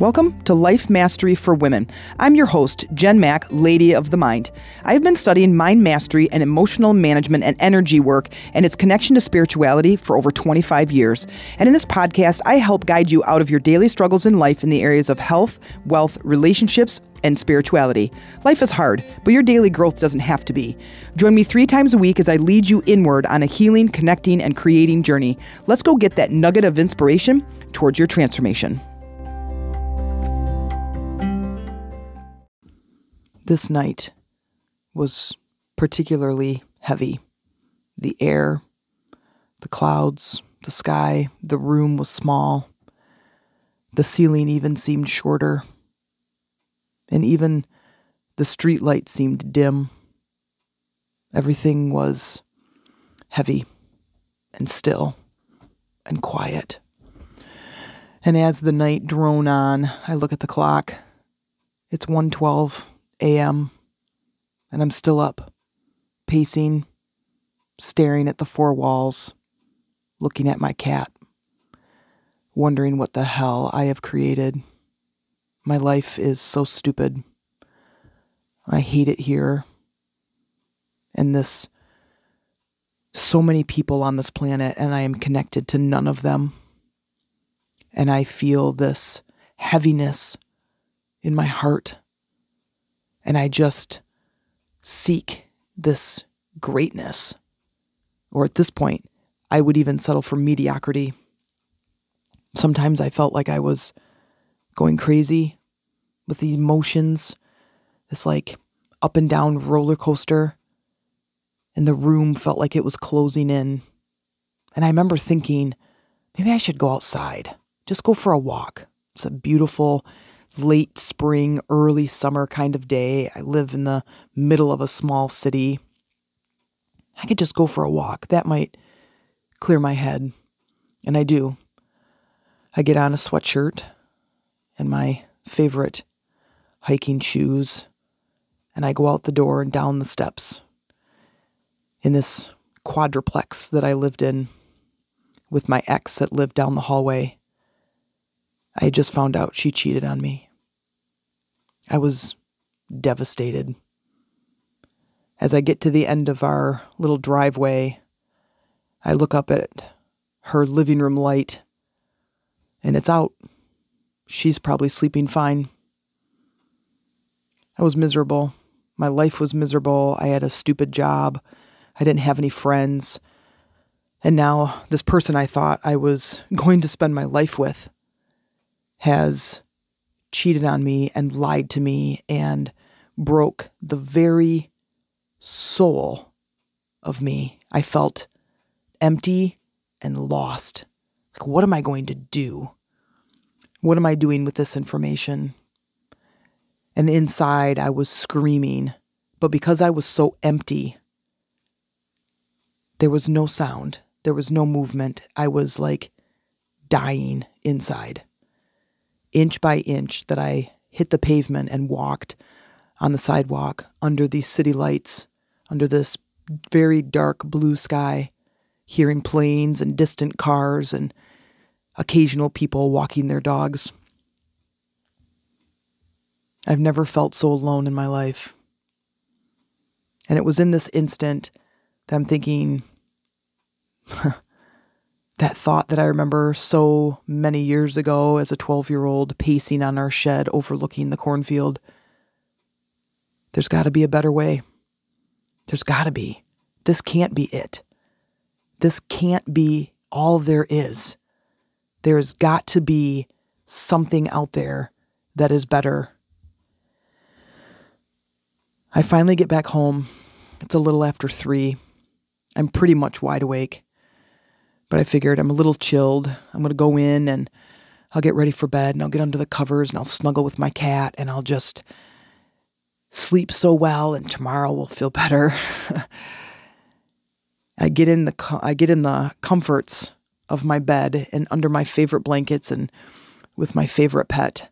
Welcome to Life Mastery for Women. I'm your host, Jen Mac, Lady of the Mind. I've been studying mind mastery and emotional management and energy work and its connection to spirituality for over 25 years. And in this podcast, I help guide you out of your daily struggles in life in the areas of health, wealth, relationships, and spirituality. Life is hard, but your daily growth doesn't have to be. Join me three times a week as I lead you inward on a healing, connecting, and creating journey. Let's go get that nugget of inspiration towards your transformation. This night was particularly heavy. The air, the clouds, the sky, the room was small. The ceiling even seemed shorter. And even the street light seemed dim. Everything was heavy and still and quiet. And as the night drone on, I look at the clock. It's 112 a.m., and I'm still up, pacing, staring at the four walls, looking at my cat, wondering what the hell I have created. My life is so stupid. I hate it here. And this, so many people on this planet, and I am connected to none of them. And I feel this heaviness in my heart and I just seek this greatness. Or at this point, I would even settle for mediocrity. Sometimes I felt like I was going crazy with the emotions, this like up and down roller coaster. And the room felt like it was closing in. And I remember thinking, maybe I should go outside, just go for a walk. It's a beautiful late spring, early summer kind of day. I live in the middle of a small city. I could just go for a walk. That might clear my head. And I do. I get on a sweatshirt and my favorite hiking shoes, and I go out the door and down the steps in this quadruplex that I lived in with my ex that lived down the hallway. I just found out she cheated on me. I was devastated. As I get to the end of our little driveway, I look up at her living room light, and it's out. She's probably sleeping fine. I was miserable. My life was miserable. I had a stupid job. I didn't have any friends. And now, this person I thought I was going to spend my life with has cheated on me and lied to me and broke the very soul of me. I felt empty and lost. Like, what am I going to do? What am I doing with this information? And inside, I was screaming. But because I was so empty, there was no sound, there was no movement. I was like dying inside inch by inch that I hit the pavement and walked on the sidewalk under these city lights, under this very dark blue sky, hearing planes and distant cars and occasional people walking their dogs. I've never felt so alone in my life. And it was in this instant that I'm thinking, that thought that I remember so many years ago as a 12 year old pacing on our shed overlooking the cornfield. There's got to be a better way. There's got to be. This can't be it. This can't be all there is. There's got to be something out there that is better. I finally get back home. It's a little after three. I'm pretty much wide awake. But I figured I'm a little chilled. I'm going to go in and I'll get ready for bed and I'll get under the covers and I'll snuggle with my cat and I'll just sleep so well and tomorrow will feel better. I get in the I get in the comforts of my bed and under my favorite blankets and with my favorite pet.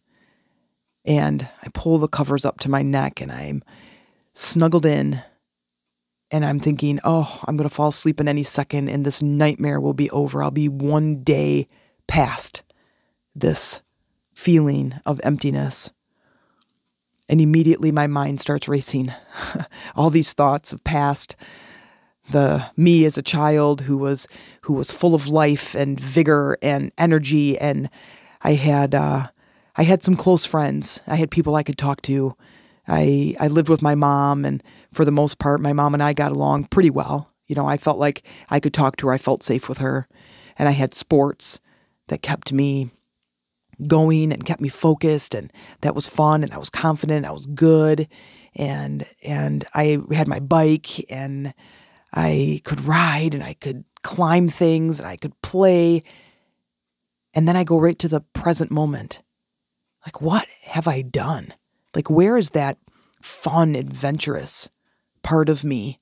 And I pull the covers up to my neck and I'm snuggled in and I'm thinking, oh, I'm going to fall asleep in any second and this nightmare will be over. I'll be one day past this feeling of emptiness. And immediately my mind starts racing. All these thoughts of past, the me as a child who was who was full of life and vigor and energy and I had uh, I had some close friends. I had people I could talk to. I I lived with my mom and for the most part my mom and I got along pretty well. You know, I felt like I could talk to her. I felt safe with her. And I had sports that kept me going and kept me focused and that was fun and I was confident, I was good and and I had my bike and I could ride and I could climb things and I could play. And then I go right to the present moment. Like what have I done? Like where is that fun, adventurous part of me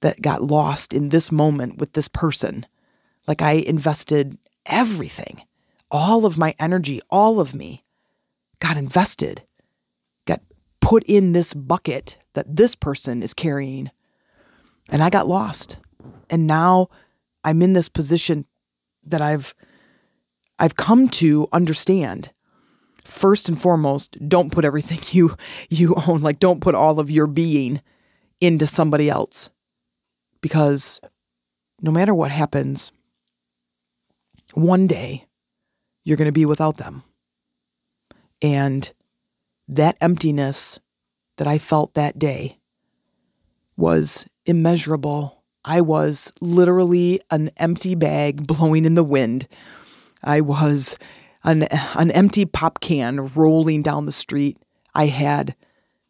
that got lost in this moment with this person? Like I invested everything all of my energy, all of me got invested, got put in this bucket that this person is carrying. And I got lost. And now I'm in this position that I've I've come to understand. First and foremost, don't put everything you you own, like don't put all of your being into somebody else. Because no matter what happens, one day you're going to be without them. And that emptiness that I felt that day was immeasurable. I was literally an empty bag blowing in the wind. I was an, an empty pop can rolling down the street. I had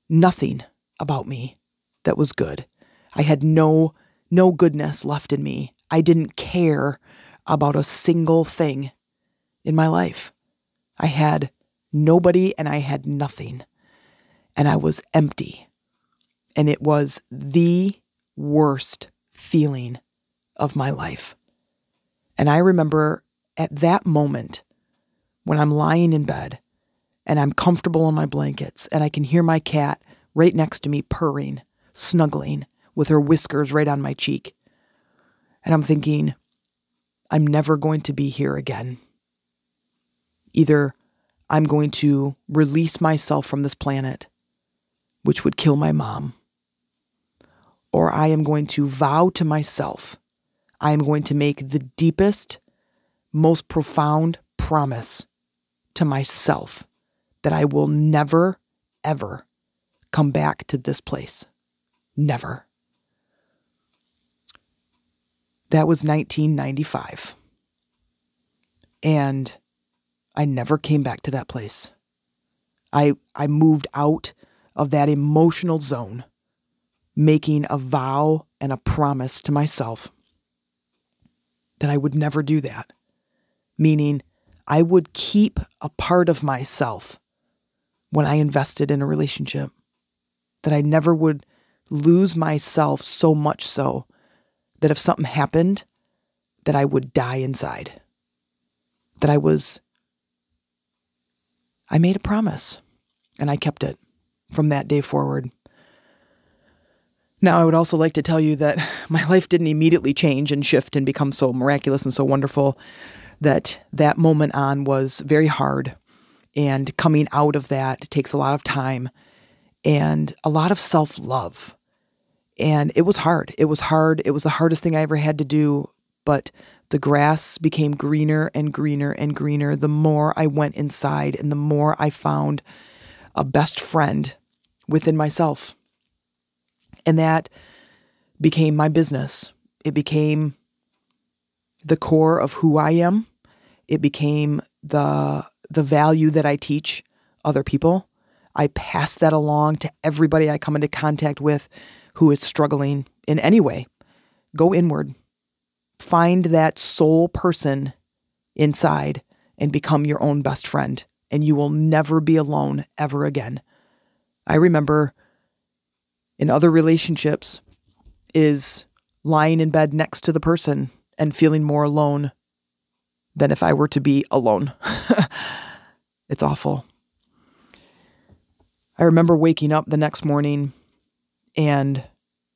nothing about me that was good. I had no no goodness left in me. I didn't care about a single thing in my life. I had nobody and I had nothing. And I was empty. And it was the worst feeling of my life. And I remember at that moment when I'm lying in bed and I'm comfortable in my blankets and I can hear my cat right next to me purring, snuggling with her whiskers right on my cheek. And I'm thinking, I'm never going to be here again. Either I'm going to release myself from this planet, which would kill my mom, or I am going to vow to myself, I am going to make the deepest, most profound promise to myself that I will never, ever come back to this place. Never. That was 1995. And I never came back to that place. I, I moved out of that emotional zone, making a vow and a promise to myself that I would never do that. Meaning, I would keep a part of myself when I invested in a relationship, that I never would lose myself so much so that if something happened, that I would die inside, that I was I made a promise and I kept it from that day forward. Now, I would also like to tell you that my life didn't immediately change and shift and become so miraculous and so wonderful. That that moment on was very hard, and coming out of that takes a lot of time and a lot of self love. And it was hard. It was hard. It was the hardest thing I ever had to do. But the grass became greener and greener and greener the more I went inside and the more I found a best friend within myself. And that became my business. It became the core of who I am. It became the the value that I teach other people. I pass that along to everybody I come into contact with who is struggling in any way. Go inward find that soul person inside and become your own best friend, and you will never be alone ever again. I remember in other relationships is lying in bed next to the person and feeling more alone than if I were to be alone. it's awful. I remember waking up the next morning and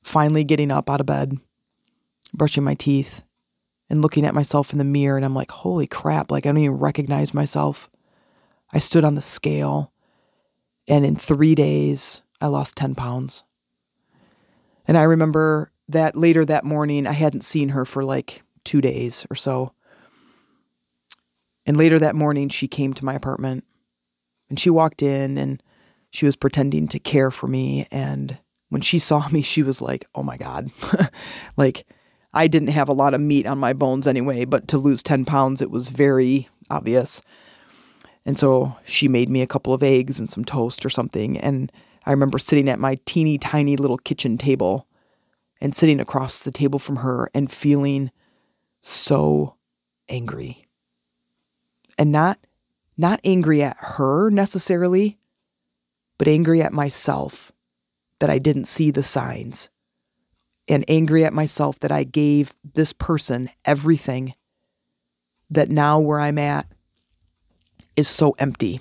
finally getting up out of bed, brushing my teeth, and looking at myself in the mirror and I'm like, holy crap, like I don't even recognize myself. I stood on the scale, and in three days, I lost 10 pounds. And I remember that later that morning, I hadn't seen her for like two days or so. And later that morning, she came to my apartment and she walked in and she was pretending to care for me. And when she saw me, she was like, oh my God. like, I didn't have a lot of meat on my bones anyway, but to lose 10 pounds, it was very obvious. And so she made me a couple of eggs and some toast or something. And I remember sitting at my teeny tiny little kitchen table and sitting across the table from her and feeling so angry. And not not angry at her necessarily, but angry at myself that I didn't see the signs. And angry at myself that I gave this person everything that now where I'm at is so empty.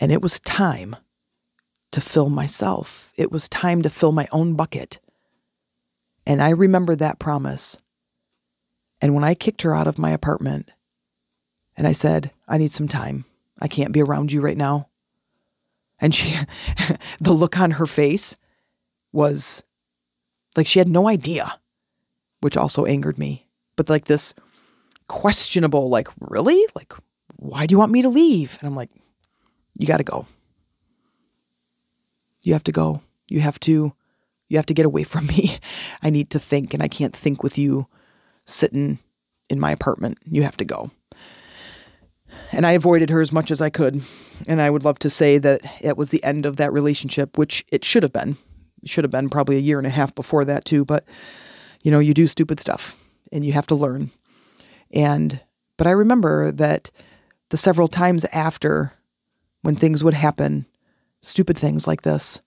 And it was time to fill myself. It was time to fill my own bucket. And I remember that promise. And when I kicked her out of my apartment and I said, I need some time, I can't be around you right now. And she, the look on her face was like she had no idea, which also angered me. But like this questionable, like, really? Like, why do you want me to leave? And I'm like, you got to go. You have to go. You have to you have to get away from me. I need to think and I can't think with you sitting in my apartment. You have to go. And I avoided her as much as I could. And I would love to say that it was the end of that relationship, which it should have been. It should have been probably a year and a half before that, too. But, you know, you do stupid stuff and you have to learn. And, but I remember that the several times after when things would happen, stupid things like this,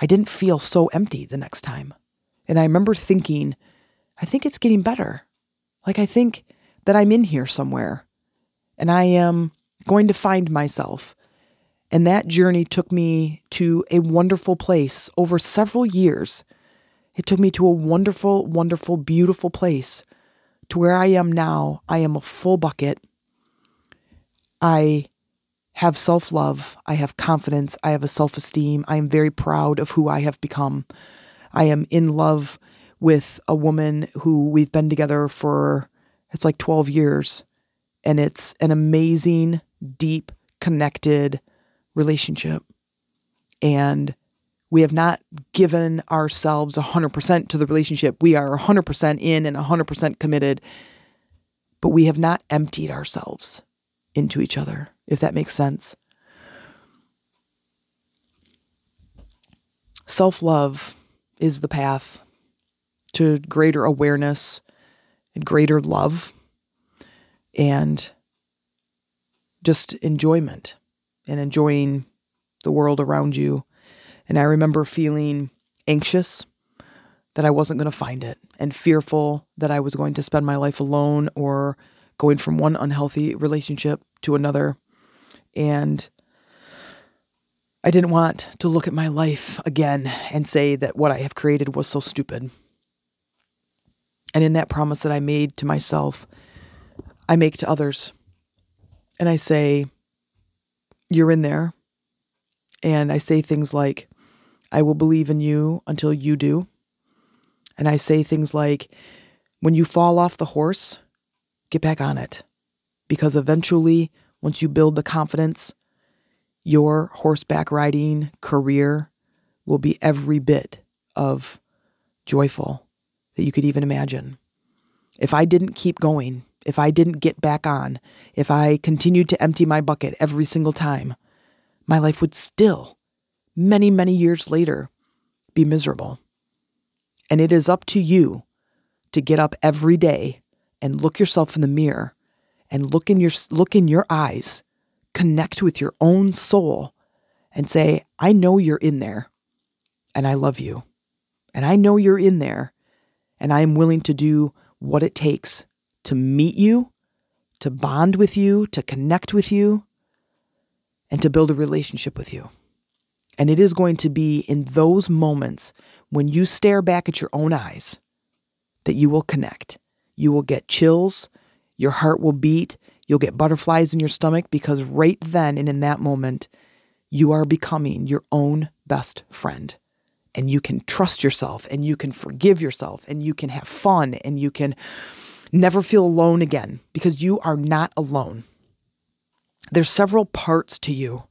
I didn't feel so empty the next time. And I remember thinking, I think it's getting better. Like, I think that I'm in here somewhere and I am going to find myself. And that journey took me to a wonderful place over several years. It took me to a wonderful, wonderful, beautiful place to where I am now. I am a full bucket. I have self love. I have confidence. I have a self esteem. I am very proud of who I have become. I am in love with a woman who we've been together for, it's like 12 years. And it's an amazing, deep, connected relationship. And we have not given ourselves 100% to the relationship. We are 100% in and 100% committed, but we have not emptied ourselves into each other, if that makes sense. Self love is the path to greater awareness and greater love and just enjoyment and enjoying the world around you. And I remember feeling anxious that I wasn't going to find it and fearful that I was going to spend my life alone or going from one unhealthy relationship to another. And I didn't want to look at my life again and say that what I have created was so stupid. And in that promise that I made to myself, I make to others. And I say, You're in there. And I say things like, I will believe in you until you do. And I say things like, When you fall off the horse, get back on it. Because eventually, once you build the confidence, your horseback riding career will be every bit of joyful that you could even imagine. If I didn't keep going, if I didn't get back on, if I continued to empty my bucket every single time, my life would still, many, many years later, be miserable. And it is up to you to get up every day and look yourself in the mirror and look in your look in your eyes, connect with your own soul and say, I know you're in there and I love you. And I know you're in there and I am willing to do what it takes to meet you, to bond with you, to connect with you, and to build a relationship with you. And it is going to be in those moments when you stare back at your own eyes that you will connect you will get chills, your heart will beat, You'll get butterflies in your stomach because right then and in that moment, you are becoming your own best friend. And you can trust yourself and you can forgive yourself and you can have fun and you can never feel alone again because you are not alone. There's several parts to you.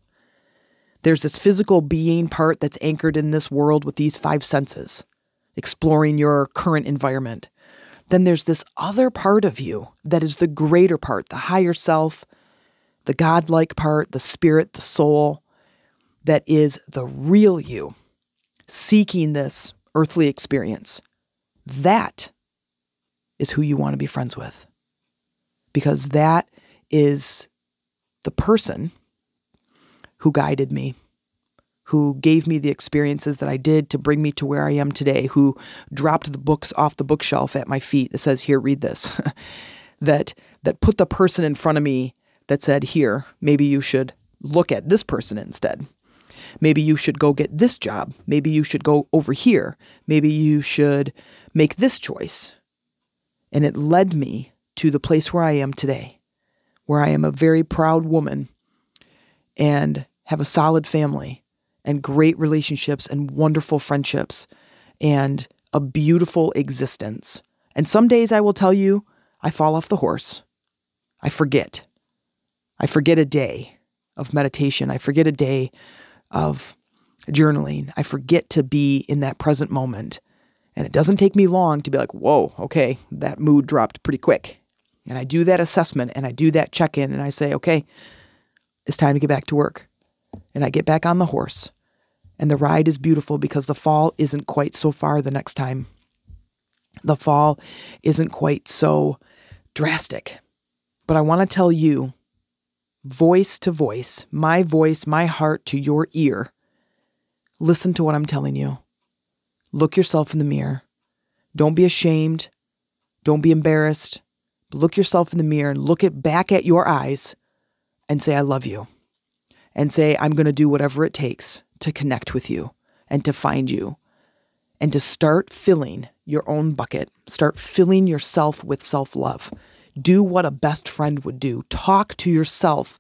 There's this physical being part that's anchored in this world with these five senses, exploring your current environment. Then there's this other part of you that is the greater part, the higher self, the godlike part, the spirit, the soul, that is the real you seeking this earthly experience. That is who you want to be friends with. Because that is the person who guided me, who gave me the experiences that I did to bring me to where I am today, who dropped the books off the bookshelf at my feet that says, Here, read this. that that put the person in front of me that said, Here, maybe you should look at this person instead. Maybe you should go get this job. Maybe you should go over here. Maybe you should make this choice. And it led me to the place where I am today, where I am a very proud woman and have a solid family and great relationships and wonderful friendships and a beautiful existence. And some days I will tell you, I fall off the horse. I forget. I forget a day of meditation. I forget a day of journaling. I forget to be in that present moment. And it doesn't take me long to be like, whoa, okay, that mood dropped pretty quick. And I do that assessment and I do that check in and I say, okay, it's time to get back to work. And I get back on the horse. And the ride is beautiful because the fall isn't quite so far the next time. The fall isn't quite so drastic. But I want to tell you voice to voice, my voice, my heart to your ear. Listen to what I'm telling you. Look yourself in the mirror. Don't be ashamed. Don't be embarrassed. Look yourself in the mirror and look it back at your eyes and say, I love you. And say, I'm going to do whatever it takes to connect with you and to find you and to start filling your own bucket. Start filling yourself with self love. Do what a best friend would do. Talk to yourself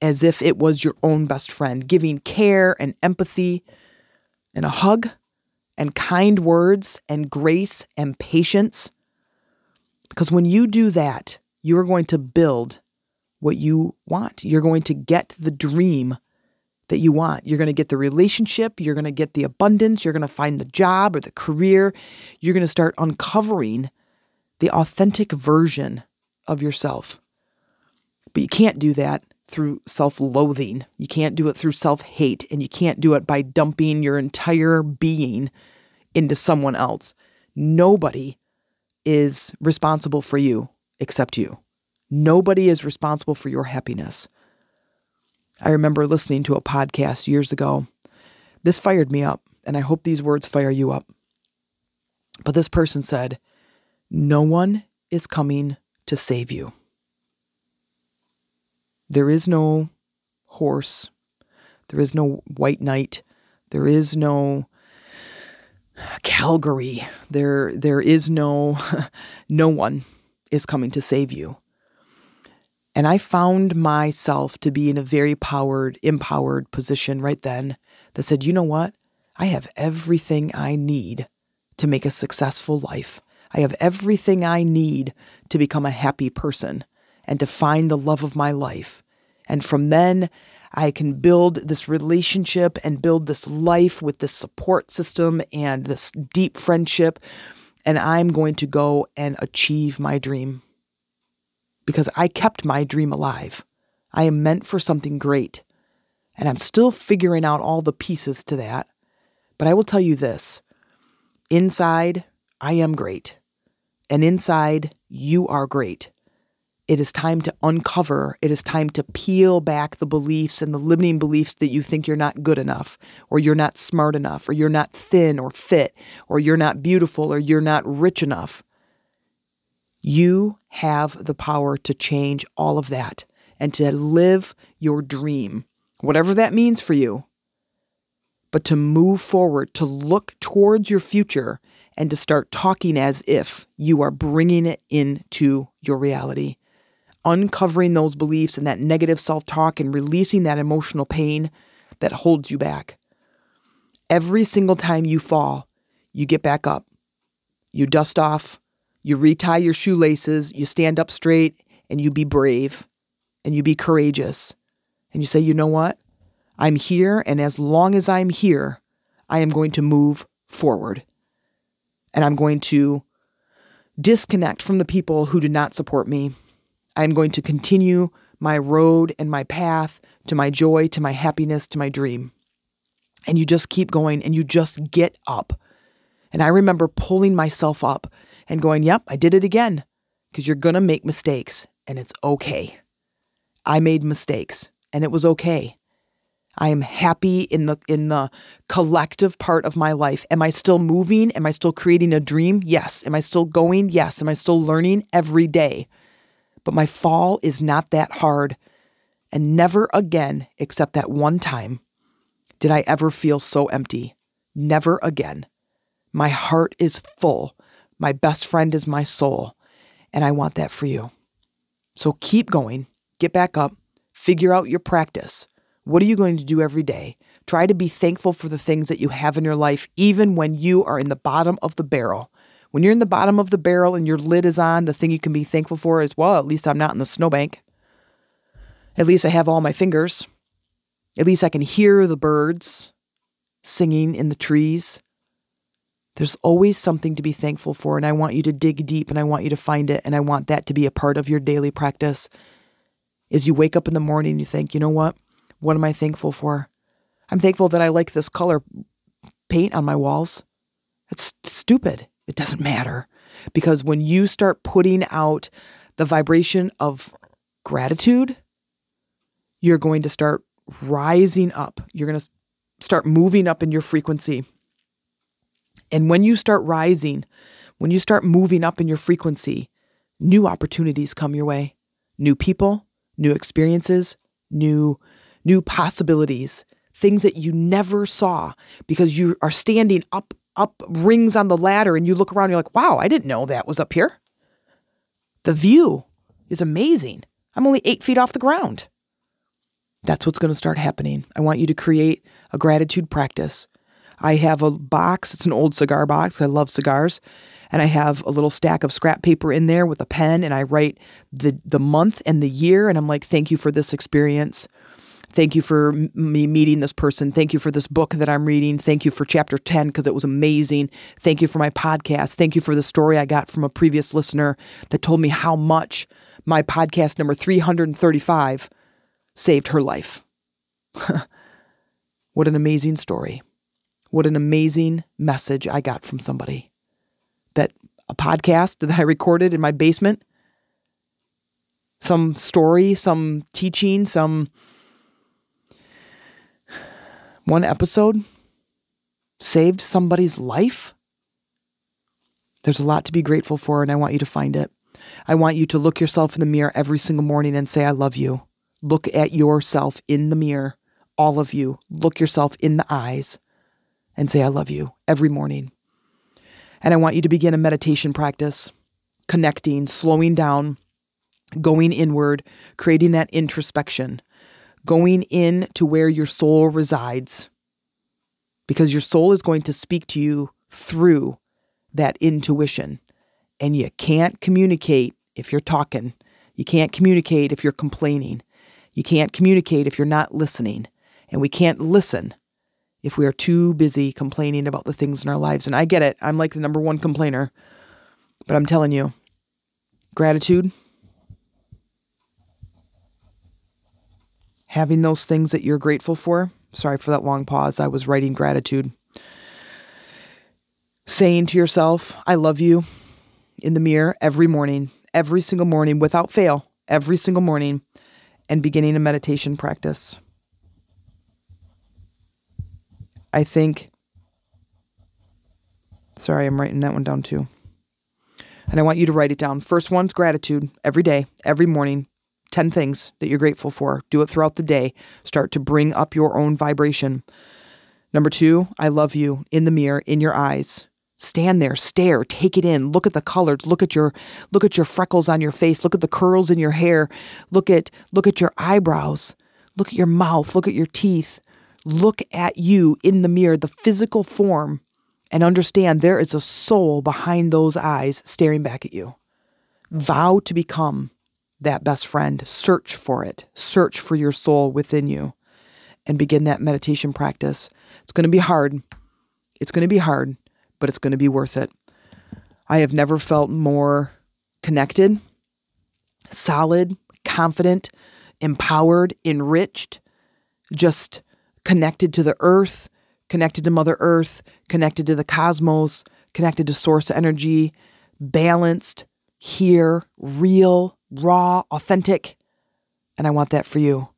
as if it was your own best friend, giving care and empathy and a hug and kind words and grace and patience. Because when you do that, you are going to build what you want. You're going to get the dream that you want. You're going to get the relationship, you're going to get the abundance, you're going to find the job or the career. You're going to start uncovering the authentic version of yourself. But you can't do that through self loathing. You can't do it through self hate, and you can't do it by dumping your entire being into someone else. Nobody is responsible for you except you. Nobody is responsible for your happiness. I remember listening to a podcast years ago. This fired me up, and I hope these words fire you up. But this person said, No one is coming to save you. There is no horse, there is no white knight, there is no cavalry, there there is no no one is coming to save you. And I found myself to be in a very powered, empowered position right then that said, you know what? I have everything I need to make a successful life. I have everything I need to become a happy person and to find the love of my life. And from then, I can build this relationship and build this life with this support system and this deep friendship. And I'm going to go and achieve my dream because I kept my dream alive. I am meant for something great. And I'm still figuring out all the pieces to that. But I will tell you this inside, I am great. And inside, you are great. It is time to uncover, it is time to peel back the beliefs and the limiting beliefs that you think you're not good enough, or you're not smart enough, or you're not thin or fit, or you're not beautiful, or you're not rich enough. You have the power to change all of that and to live your dream, whatever that means for you. But to move forward, to look towards your future, and to start talking as if you are bringing it into your reality uncovering those beliefs and that negative self talk and releasing that emotional pain that holds you back. Every single time you fall, you get back up, you dust off, you retie your shoelaces, you stand up straight, and you be brave and you be courageous. And you say, you know what? I'm here, and as long as I'm here, I am going to move forward. And I'm going to disconnect from the people who do not support me. I'm going to continue my road and my path to my joy, to my happiness, to my dream. And you just keep going and you just get up. And I remember pulling myself up and going, Yep, I did it again. Because you're going to make mistakes and it's okay. I made mistakes and it was okay. I am happy in the in the collective part of my life. Am I still moving? Am I still creating a dream? Yes. Am I still going? Yes. Am I still learning every day? But my fall is not that hard. And never again, except that one time, did I ever feel so empty. Never again. My heart is full. My best friend is my soul. And I want that for you. So keep going, get back up, figure out your practice. What are you going to do every day? Try to be thankful for the things that you have in your life, even when you are in the bottom of the barrel. When you're in the bottom of the barrel and your lid is on, the thing you can be thankful for is, well, at least I'm not in the snowbank. At least I have all my fingers. At least I can hear the birds singing in the trees. There's always something to be thankful for, and I want you to dig deep and I want you to find it, and I want that to be a part of your daily practice. As you wake up in the morning you think, you know what? What am I thankful for? I'm thankful that I like this color paint on my walls. It's stupid. It doesn't matter. Because when you start putting out the vibration of gratitude, you're going to start rising up. You're going to start moving up in your frequency. And when you start rising, when you start moving up in your frequency, new opportunities come your way. New people, new experiences, new new possibilities, things that you never saw because you are standing up up rings on the ladder and you look around and you're like, "Wow, I didn't know that was up here." The view is amazing. I'm only 8 feet off the ground. That's what's going to start happening. I want you to create a gratitude practice. I have a box, it's an old cigar box. I love cigars. And I have a little stack of scrap paper in there with a pen and I write the the month and the year and I'm like, "Thank you for this experience." Thank you for me meeting this person. Thank you for this book that I'm reading. Thank you for chapter 10 because it was amazing. Thank you for my podcast. Thank you for the story I got from a previous listener that told me how much my podcast number 335 saved her life. what an amazing story. What an amazing message I got from somebody. That a podcast that I recorded in my basement, some story, some teaching, some one episode saved somebody's life. There's a lot to be grateful for, and I want you to find it. I want you to look yourself in the mirror every single morning and say, I love you. Look at yourself in the mirror, all of you. Look yourself in the eyes and say, I love you every morning. And I want you to begin a meditation practice, connecting, slowing down, going inward, creating that introspection, going in to where your soul resides. Because your soul is going to speak to you through that intuition. And you can't communicate if you're talking. You can't communicate if you're complaining. You can't communicate if you're not listening. And we can't listen if we are too busy complaining about the things in our lives. And I get it, I'm like the number one complainer. But I'm telling you, gratitude, having those things that you're grateful for. Sorry for that long pause. I was writing gratitude. Saying to yourself, I love you in the mirror every morning, every single morning without fail, every single morning, and beginning a meditation practice. I think, sorry, I'm writing that one down too. And I want you to write it down. First one's gratitude every day, every morning. 10 things that you're grateful for. Do it throughout the day. Start to bring up your own vibration. Number two, I love you in the mirror, in your eyes. Stand there, stare, take it in, look at the colors, look at your look at your freckles on your face, look at the curls in your hair, look at look at your eyebrows, look at your mouth, look at your teeth. Look at you in the mirror, the physical form, and understand there is a soul behind those eyes staring back at you. Vow to become that best friend. Search for it. Search for your soul within you and begin that meditation practice. It's going to be hard. It's going to be hard but it's going to be worth it. I have never felt more connected, solid, confident, empowered, enriched, just connected to the earth, connected to Mother Earth, connected to the cosmos, connected to source energy, balanced, here, real, raw, authentic. And I want that for you.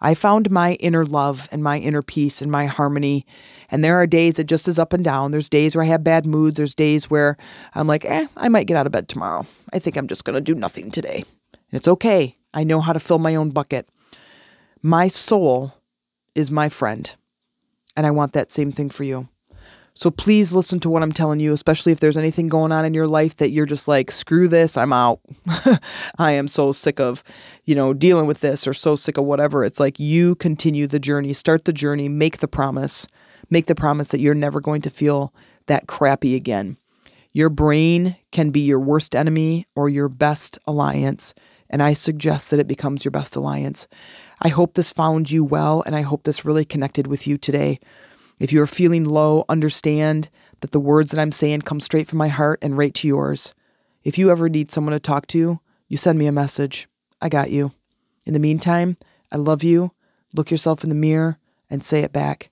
I found my inner love and my inner peace and my harmony. And there are days that just is up and down. There's days where I have bad moods. There's days where I'm like, eh, I might get out of bed tomorrow. I think I'm just going to do nothing today. And it's okay. I know how to fill my own bucket. My soul is my friend. And I want that same thing for you. So please listen to what I'm telling you, especially if there's anything going on in your life that you're just like, screw this, I'm out. I am so sick of, you know, dealing with this or so sick of whatever. It's like you continue the journey, start the journey, make the promise, make the promise that you're never going to feel that crappy again. Your brain can be your worst enemy or your best alliance. And I suggest that it becomes your best alliance. I hope this found you well, and I hope this really connected with you today. If you're feeling low, understand that the words that I'm saying come straight from my heart and right to yours. If you ever need someone to talk to, you send me a message. I got you. In the meantime, I love you. Look yourself in the mirror and say it back.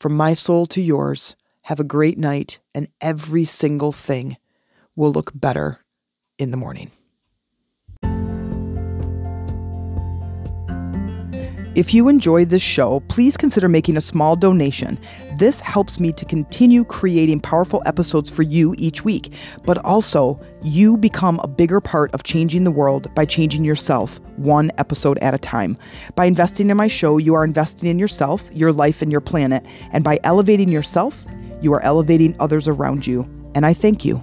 From my soul to yours, have a great night, and every single thing will look better in the morning. If you enjoyed this show, please consider making a small donation. This helps me to continue creating powerful episodes for you each week, but also you become a bigger part of changing the world by changing yourself one episode at a time. By investing in my show, you are investing in yourself, your life, and your planet. And by elevating yourself, you are elevating others around you. And I thank you.